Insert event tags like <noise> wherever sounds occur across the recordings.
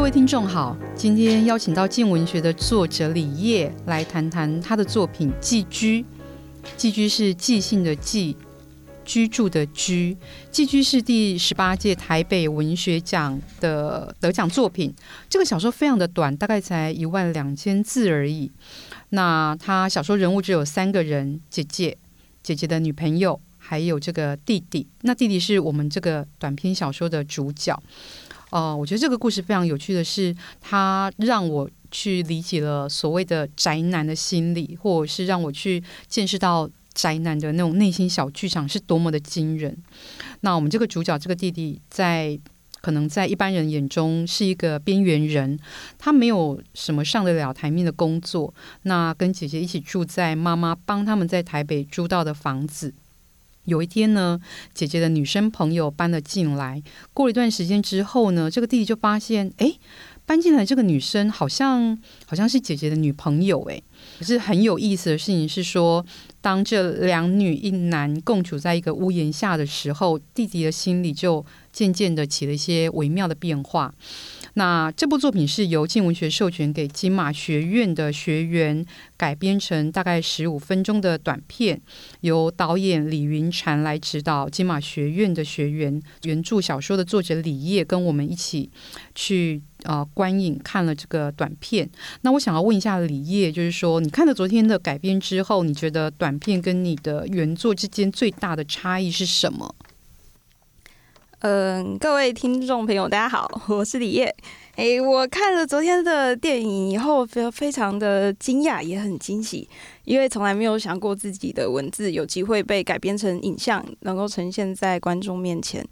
各位听众好，今天邀请到静文学的作者李烨来谈谈他的作品《寄居》。寄居是寄信的寄，居住的居。寄居是第十八届台北文学奖的得奖作品。这个小说非常的短，大概才一万两千字而已。那他小说人物只有三个人：姐姐、姐姐的女朋友，还有这个弟弟。那弟弟是我们这个短篇小说的主角。哦、我觉得这个故事非常有趣的是，它让我去理解了所谓的宅男的心理，或者是让我去见识到宅男的那种内心小剧场是多么的惊人。那我们这个主角这个弟弟，在可能在一般人眼中是一个边缘人，他没有什么上得了台面的工作。那跟姐姐一起住在妈妈帮他们在台北租到的房子。有一天呢，姐姐的女生朋友搬了进来。过了一段时间之后呢，这个弟弟就发现，哎，搬进来这个女生好像好像是姐姐的女朋友。哎，可是很有意思的事情是说，当这两女一男共处在一个屋檐下的时候，弟弟的心里就渐渐的起了一些微妙的变化。那这部作品是由镜文学授权给金马学院的学员改编成大概十五分钟的短片，由导演李云婵来指导。金马学院的学员，原著小说的作者李烨跟我们一起去呃观影看了这个短片。那我想要问一下李烨，就是说你看了昨天的改编之后，你觉得短片跟你的原作之间最大的差异是什么？嗯，各位听众朋友，大家好，<laughs> 我是李烨。诶，我看了昨天的电影以后，非非常的惊讶，也很惊喜，因为从来没有想过自己的文字有机会被改编成影像，能够呈现在观众面前。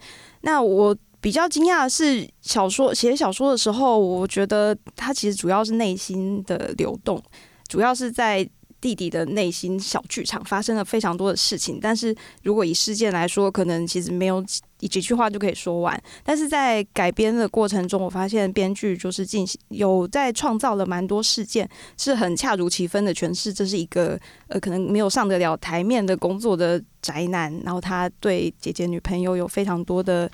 那我比较惊讶的是，小说写小说的时候，我觉得它其实主要是内心的流动，主要是在。弟弟的内心小剧场发生了非常多的事情，但是如果以事件来说，可能其实没有几句话就可以说完。但是在改编的过程中，我发现编剧就是进行有在创造了蛮多事件，是很恰如其分的诠释。这是一个呃，可能没有上得了台面的工作的宅男，然后他对姐姐女朋友有非常多的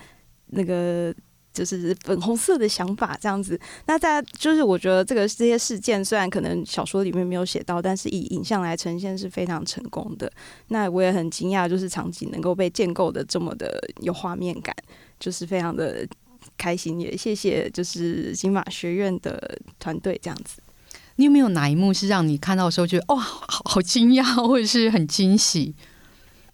那个。就是粉红色的想法这样子，那大家就是我觉得这个这些事件虽然可能小说里面没有写到，但是以影像来呈现是非常成功的。那我也很惊讶，就是场景能够被建构的这么的有画面感，就是非常的开心。也谢谢就是金马学院的团队这样子。你有没有哪一幕是让你看到的时候觉得哇，好好惊讶，或者是很惊喜？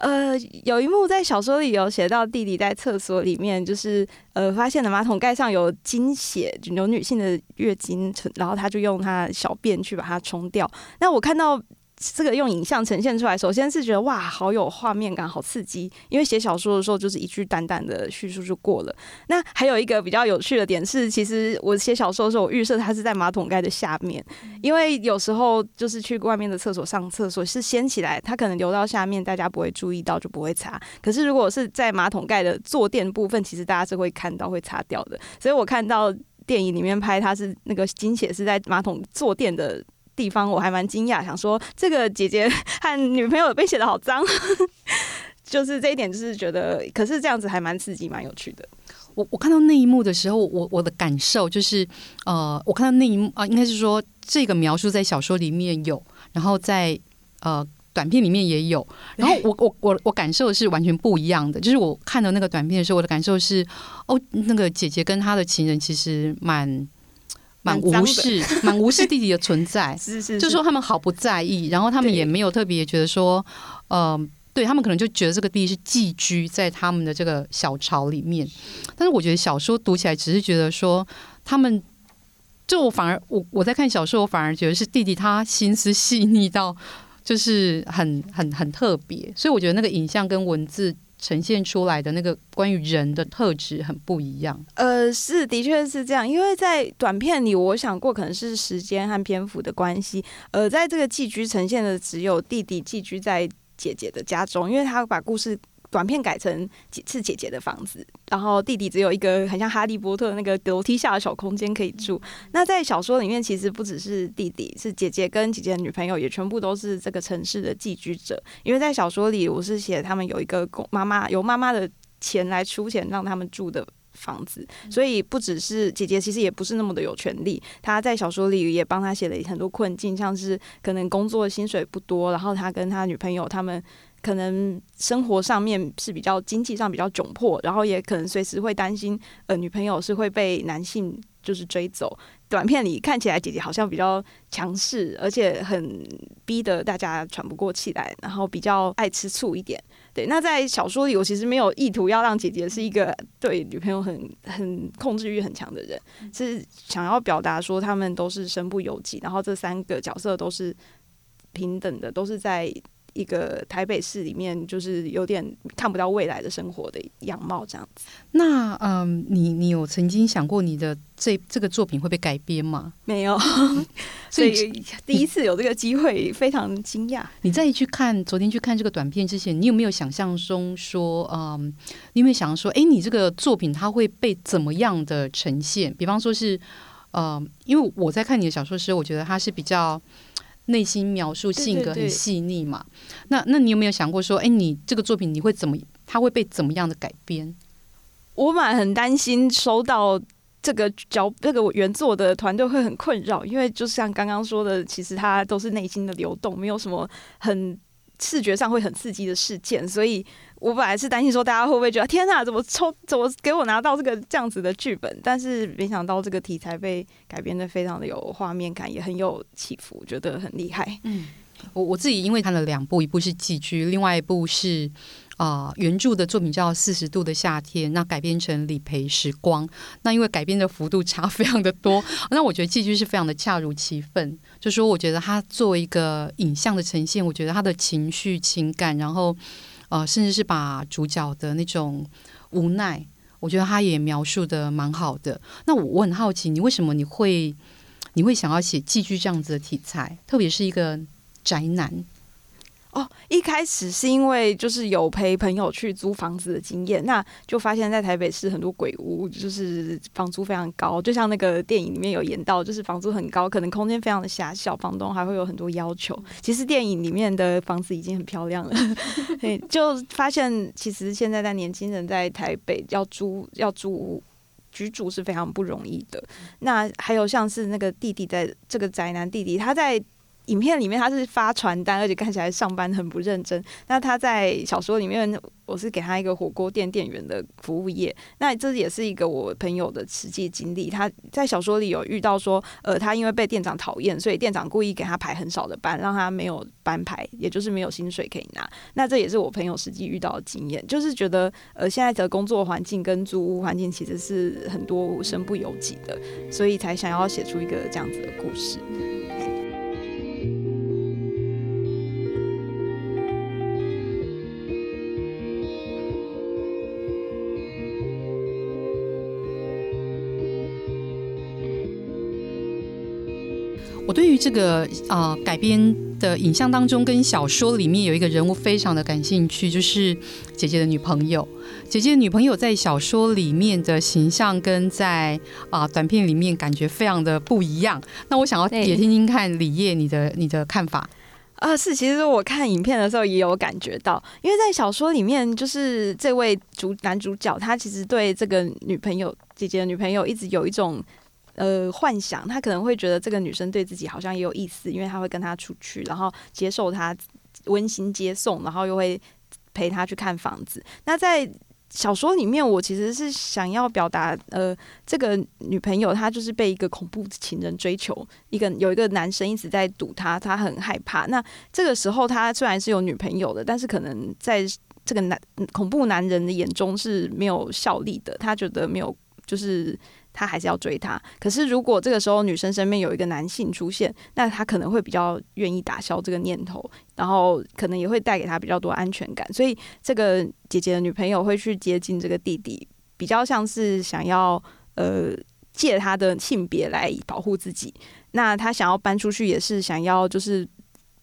呃，有一幕在小说里有写到，弟弟在厕所里面，就是呃，发现了马桶盖上有经血，有女性的月经，然后他就用他小便去把它冲掉。那我看到。这个用影像呈现出来，首先是觉得哇，好有画面感，好刺激。因为写小说的时候，就是一句淡淡的叙述就过了。那还有一个比较有趣的点是，其实我写小说的时候，我预设它是在马桶盖的下面，因为有时候就是去外面的厕所上厕所是掀起来，它可能流到下面，大家不会注意到，就不会擦。可是如果是在马桶盖的坐垫部分，其实大家是会看到会擦掉的。所以我看到电影里面拍它是那个经血是在马桶坐垫的。地方我还蛮惊讶，想说这个姐姐 <laughs> 和女朋友被写得好脏，<laughs> 就是这一点，就是觉得，可是这样子还蛮刺激，蛮有趣的。我我看到那一幕的时候，我我的感受就是，呃，我看到那一幕啊，应该是说这个描述在小说里面有，然后在呃短片里面也有，然后我我我我感受是完全不一样的。就是我看到那个短片的时候，我的感受是，哦，那个姐姐跟她的情人其实蛮。蛮无视，<laughs> 蛮无视弟弟的存在，<laughs> 是是，是，就说他们毫不在意，然后他们也没有特别觉得说，呃，对他们可能就觉得这个弟弟是寄居在他们的这个小巢里面。但是我觉得小说读起来只是觉得说，他们就我反而我我在看小说，我反而觉得是弟弟他心思细腻到就是很很很特别，所以我觉得那个影像跟文字。呈现出来的那个关于人的特质很不一样。呃，是，的确是这样。因为在短片里，我想过可能是时间和篇幅的关系。呃，在这个寄居呈现的只有弟弟寄居在姐姐的家中，因为他把故事。短片改成几次姐姐的房子，然后弟弟只有一个很像哈利波特那个楼梯下的小空间可以住。那在小说里面，其实不只是弟弟，是姐姐跟姐姐的女朋友也全部都是这个城市的寄居者。因为在小说里，我是写他们有一个公妈妈，由妈妈的钱来出钱让他们住的房子，所以不只是姐姐，其实也不是那么的有权利。她在小说里也帮她写了很多困境，像是可能工作薪水不多，然后她跟她女朋友他们可能生活上面是比较经济上比较窘迫，然后也可能随时会担心呃女朋友是会被男性就是追走。短片里看起来姐姐好像比较强势，而且很逼得大家喘不过气来，然后比较爱吃醋一点。对，那在小说里，我其实没有意图要让姐姐是一个对女朋友很很控制欲很强的人，是想要表达说他们都是身不由己，然后这三个角色都是平等的，都是在。一个台北市里面，就是有点看不到未来的生活的样貌这样子。那嗯，你你有曾经想过你的这这个作品会被改编吗？没有，<laughs> 所以第一次有这个机会，非常惊讶。<laughs> 你再去看昨天去看这个短片之前，你有没有想象中说，嗯，你有没有想说，哎，你这个作品它会被怎么样的呈现？比方说是，嗯，因为我在看你的小说时，我觉得它是比较。内心描述性格很细腻嘛？对对对，那那你有没有想过说，哎，你这个作品你会怎么？它会被怎么样的改编？我蛮很担心收到这个脚这个原作的团队会很困扰，因为就像刚刚说的，其实它都是内心的流动，没有什么很视觉上会很刺激的事件，所以。我本来是担心说大家会不会觉得天哪，怎么抽怎么给我拿到这个这样子的剧本？但是没想到这个题材被改编的非常的有画面感，也很有起伏，觉得很厉害。嗯，我我自己因为看了两部，一部是寄居，另外一部是啊、原著的作品叫《四十度的夏天》，那改编成理赔时光。那因为改编的幅度差 <laughs> 非常的多，那我觉得寄居是非常的恰如其分。就说我觉得它作为一个影像的呈现，我觉得他的情绪情感，然后。呃，甚至是把主角的那种无奈，我觉得他也描述得蛮好的。那我我很好奇，你为什么你会你会想要写寄居这样子的题材，特别是一个宅男？哦，一开始是因为就是有陪朋友去租房子的经验，那就发现，在台北市很多鬼屋，就是房租非常高，就像那个电影里面有演到，就是房租很高，可能空间非常的狭小，房东还会有很多要求。其实电影里面的房子已经很漂亮了，<laughs> 就发现其实现在在年轻人在台北要租要租居住是非常不容易的。那还有像是那个弟弟，在这个宅男弟弟，他在。影片里面他是发传单，而且看起来上班很不认真。那他在小说里面，我是给他一个火锅店店员的服务业。那这也是一个我朋友的实际经历。他在小说里有遇到说，呃，他因为被店长讨厌，所以店长故意给他排很少的班，让他没有班排，也就是没有薪水可以拿。那这也是我朋友实际遇到的经验，就是觉得呃，现在的工作环境跟租屋环境其实是很多身不由己的，所以才想要写出一个这样子的故事。我对于这个啊、呃、改编的影像当中，跟小说里面有一个人物非常的感兴趣，就是姐姐的女朋友。姐姐的女朋友在小说里面的形象跟在啊、呃、短片里面感觉非常的不一样。那我想要也听听看李烨你的你的看法。啊，是，其实我看影片的时候也有感觉到，因为在小说里面，就是这位主男主角他其实对这个女朋友姐姐的女朋友一直有一种。呃，幻想他可能会觉得这个女生对自己好像也有意思，因为他会跟她出去，然后接受她温馨接送，然后又会陪她去看房子。那在小说里面，我其实是想要表达，呃，这个女朋友她就是被一个恐怖情人追求，一个有一个男生一直在堵她，她很害怕。那这个时候，她虽然是有女朋友的，但是可能在这个男恐怖男人的眼中是没有效力的，他觉得没有就是。他还是要追她，可是如果这个时候女生身边有一个男性出现，那他可能会比较愿意打消这个念头，然后可能也会带给他比较多安全感。所以这个姐姐的女朋友会去接近这个弟弟，比较像是想要呃借他的性别来保护自己。那他想要搬出去，也是想要就是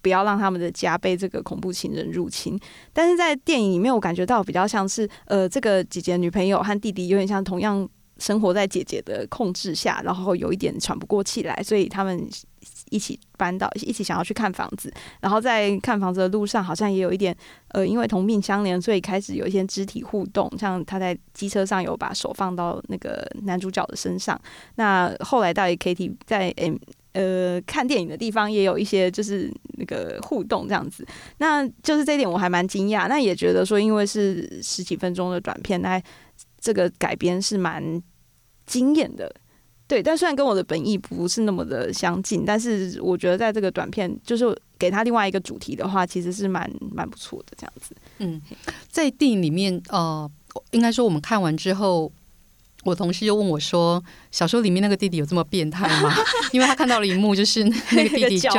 不要让他们的家被这个恐怖情人入侵。但是在电影里面，我感觉到比较像是呃这个姐姐女朋友和弟弟有点像同样。生活在姐姐的控制下，然后有一点喘不过气来，所以他们一起搬到一起想要去看房子。然后在看房子的路上，好像也有一点呃，因为同病相怜，所以开始有一些肢体互动，像他在机车上有把手放到那个男主角的身上。那后来到 KTV 在呃看电影的地方，也有一些就是那个互动这样子。那就是这点我还蛮惊讶，那也觉得说，因为是十几分钟的短片，那。这个改编是蛮惊艳的，对。但虽然跟我的本意不是那么的相近，但是我觉得在这个短片，就是给他另外一个主题的话，其实是蛮蛮不错的这样子。嗯，在电影里面，呃，应该说我们看完之后，我同事又问我说：“小说里面那个弟弟有这么变态吗？” <laughs> 因为他看到了一幕，就是那个弟弟就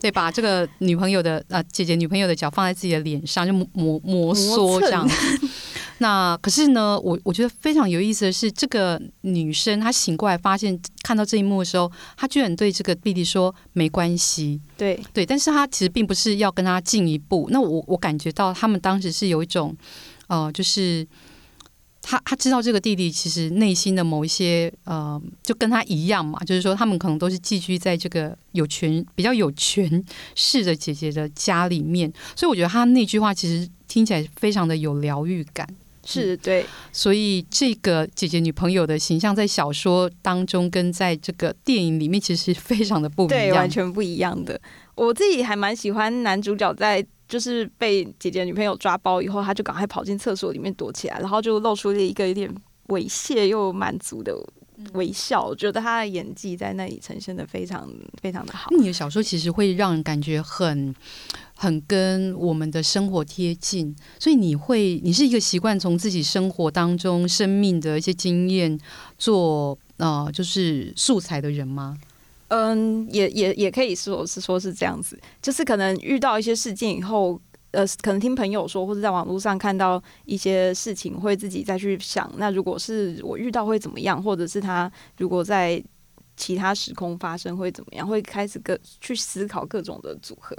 对把这个女朋友的呃姐姐女朋友的脚放在自己的脸上，就磨磨摩挲这样子。那可是呢，我我觉得非常有意思的是，这个女生她醒过来发现看到这一幕的时候，她居然对这个弟弟说没关系，对对，但是她其实并不是要跟他进一步。那我我感觉到他们当时是有一种，呃，就是他他知道这个弟弟其实内心的某一些呃，就跟他一样嘛，就是说他们可能都是寄居在这个有权比较有权势的姐姐的家里面，所以我觉得他那句话其实听起来非常的有疗愈感。是对，所以这个姐姐女朋友的形象在小说当中跟在这个电影里面其实非常的不一样，对，完全不一样的。我自己还蛮喜欢男主角在就是被姐姐女朋友抓包以后，他就赶快跑进厕所里面躲起来，然后就露出了一个有点猥亵又满足的微笑。我觉得他的演技在那里呈现的非常非常的好。你的小说其实会让人感觉很。很跟我们的生活贴近，所以你会，你是一个习惯从自己生活当中生命的一些经验做呃，就是素材的人吗？嗯，也也也可以说是说是这样子，就是可能遇到一些事件以后，呃，可能听朋友说，或者在网络上看到一些事情，会自己再去想，那如果是我遇到会怎么样，或者是他如果在。其他时空发生会怎么样？会开始各去思考各种的组合，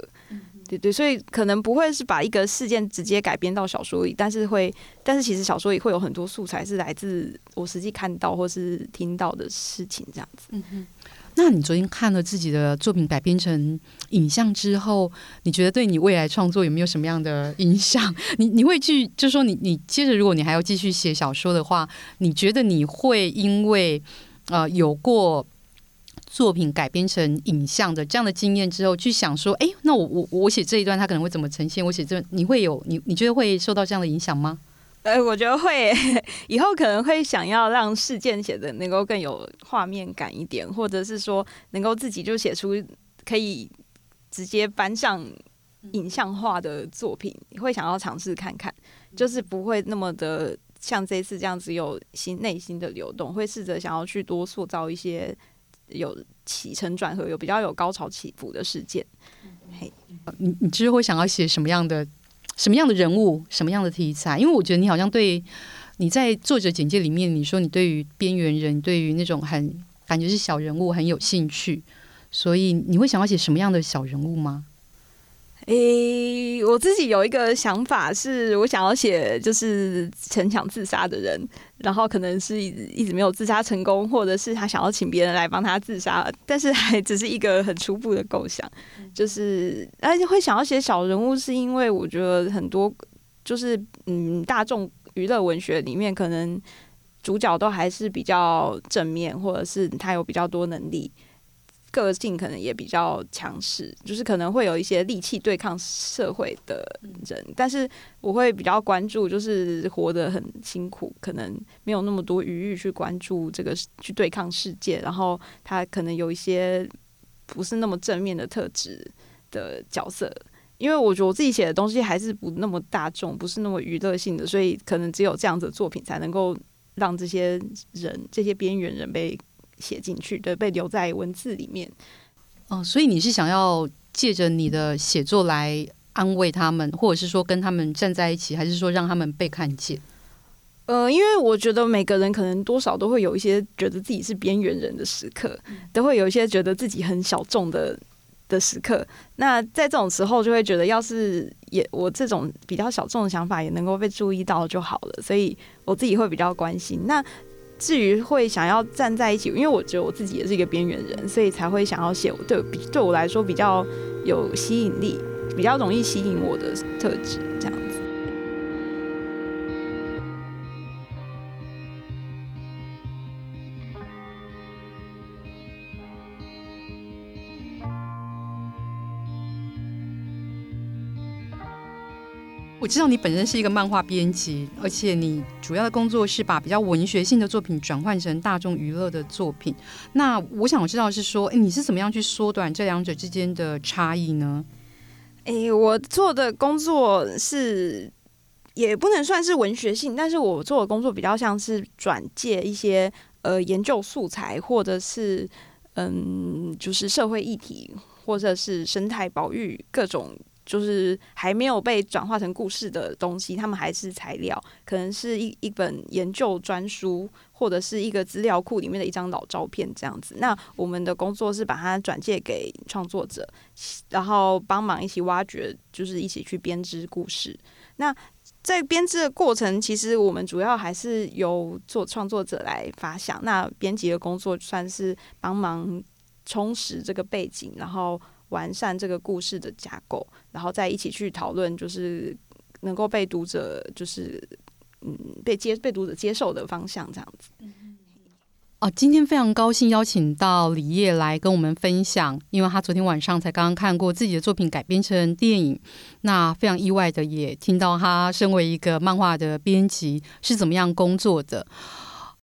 对对，所以可能不会是把一个事件直接改编到小说里，但是会，但是其实小说里会有很多素材是来自我实际看到或是听到的事情，这样子。嗯哼，那你昨天看了自己的作品改编成影像之后，你觉得对你未来创作有没有什么样的影响？<laughs> 你你会去，就是说你你接着，如果你还要继续写小说的话，你觉得你会因为呃有过。作品改编成影像的这样的经验之后，去想说，哎，那我我我写这一段，它可能会怎么呈现？我写这，你会有你你觉得会受到这样的影响吗？呃，我觉得会，<laughs> 以后可能会想要让事件写的能够更有画面感一点，或者是说能够自己就写出可以直接搬上影像化的作品，会想要尝试看看，就是不会那么的像这次这样子有心内心的流动，会试着想要去多塑造一些。有起承转合，有比较有高潮起伏的事件。嘿，你你之后会想要写什么样的什么样的人物，什么样的题材？因为我觉得你好像对你在作者简介里面，你说你对于边缘人，对于那种很感觉是小人物很有兴趣，所以你会想要写什么样的小人物吗？诶、欸，我自己有一个想法，是我想要写就是逞强自杀的人，然后可能是一直一直没有自杀成功，或者是他想要请别人来帮他自杀，但是还只是一个很初步的构想。就是而且会想要写小人物，是因为我觉得很多就是嗯，大众娱乐文学里面可能主角都还是比较正面，或者是他有比较多能力。个性可能也比较强势，就是可能会有一些力气对抗社会的人，但是我会比较关注，就是活得很辛苦，可能没有那么多余裕去关注这个去对抗世界，然后他可能有一些不是那么正面的特质的角色，因为我觉得我自己写的东西还是不那么大众，不是那么娱乐性的，所以可能只有这样子的作品才能够让这些人，这些边缘人被。写进去对，被留在文字里面。哦，所以你是想要借着你的写作来安慰他们，或者是说跟他们站在一起，还是说让他们被看见？呃，因为我觉得每个人可能多少都会有一些觉得自己是边缘人的时刻，嗯，都会有一些觉得自己很小众的的时刻。那在这种时候，就会觉得要是也我这种比较小众的想法也能够被注意到就好了。所以我自己会比较关心那。至于会想要站在一起，因为我觉得我自己也是一个边缘人，所以才会想要写对对我来说比较有吸引力、比较容易吸引我的特质，这样。我知道你本身是一个漫画编辑，而且你主要的工作是把比较文学性的作品转换成大众娱乐的作品。那我想知道是说，哎，你是怎么样去缩短这两者之间的差异呢？哎，我做的工作是也不能算是文学性，但是我做的工作比较像是转介一些呃研究素材，或者是嗯，就是社会议题，或者是生态保育各种。就是还没有被转化成故事的东西，他们还是材料，可能是一一本研究专书，或者是一个资料库里面的一张老照片这样子。那我们的工作是把它转借给创作者，然后帮忙一起挖掘，就是一起去编织故事。那在编织的过程，其实我们主要还是由做创作者来发想，那编辑的工作算是帮忙充实这个背景，然后。完善这个故事的架构，然后再一起去讨论，就是能够被读者就是嗯被接被读者接受的方向这样子。哦，今天非常高兴邀请到李烨来跟我们分享，因为他昨天晚上才刚刚看过自己的作品改编成电影，那非常意外的也听到他身为一个漫画的编辑是怎么样工作的。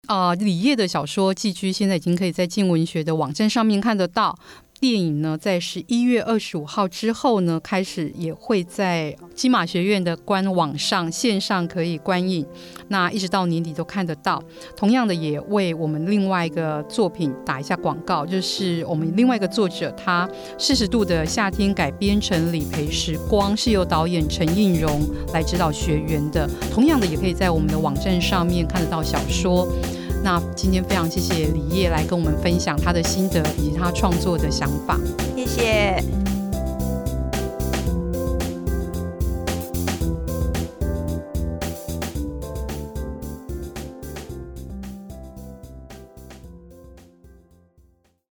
啊、呃，李烨的小说《寄居》现在已经可以在镜文学的网站上面看得到。电影呢，在十一月二十五号之后呢，开始也会在金马学院的官网上线上可以观影，那一直到年底都看得到。同样的，也为我们另外一个作品打一下广告，就是我们另外一个作者他四十度的夏天改编成理赔时光，是由导演陈映蓉来指导学员的。同样的，也可以在我们的网站上面看得到小说。那今天非常谢谢李烨来跟我们分享他的心得以及他创作的想法，谢谢。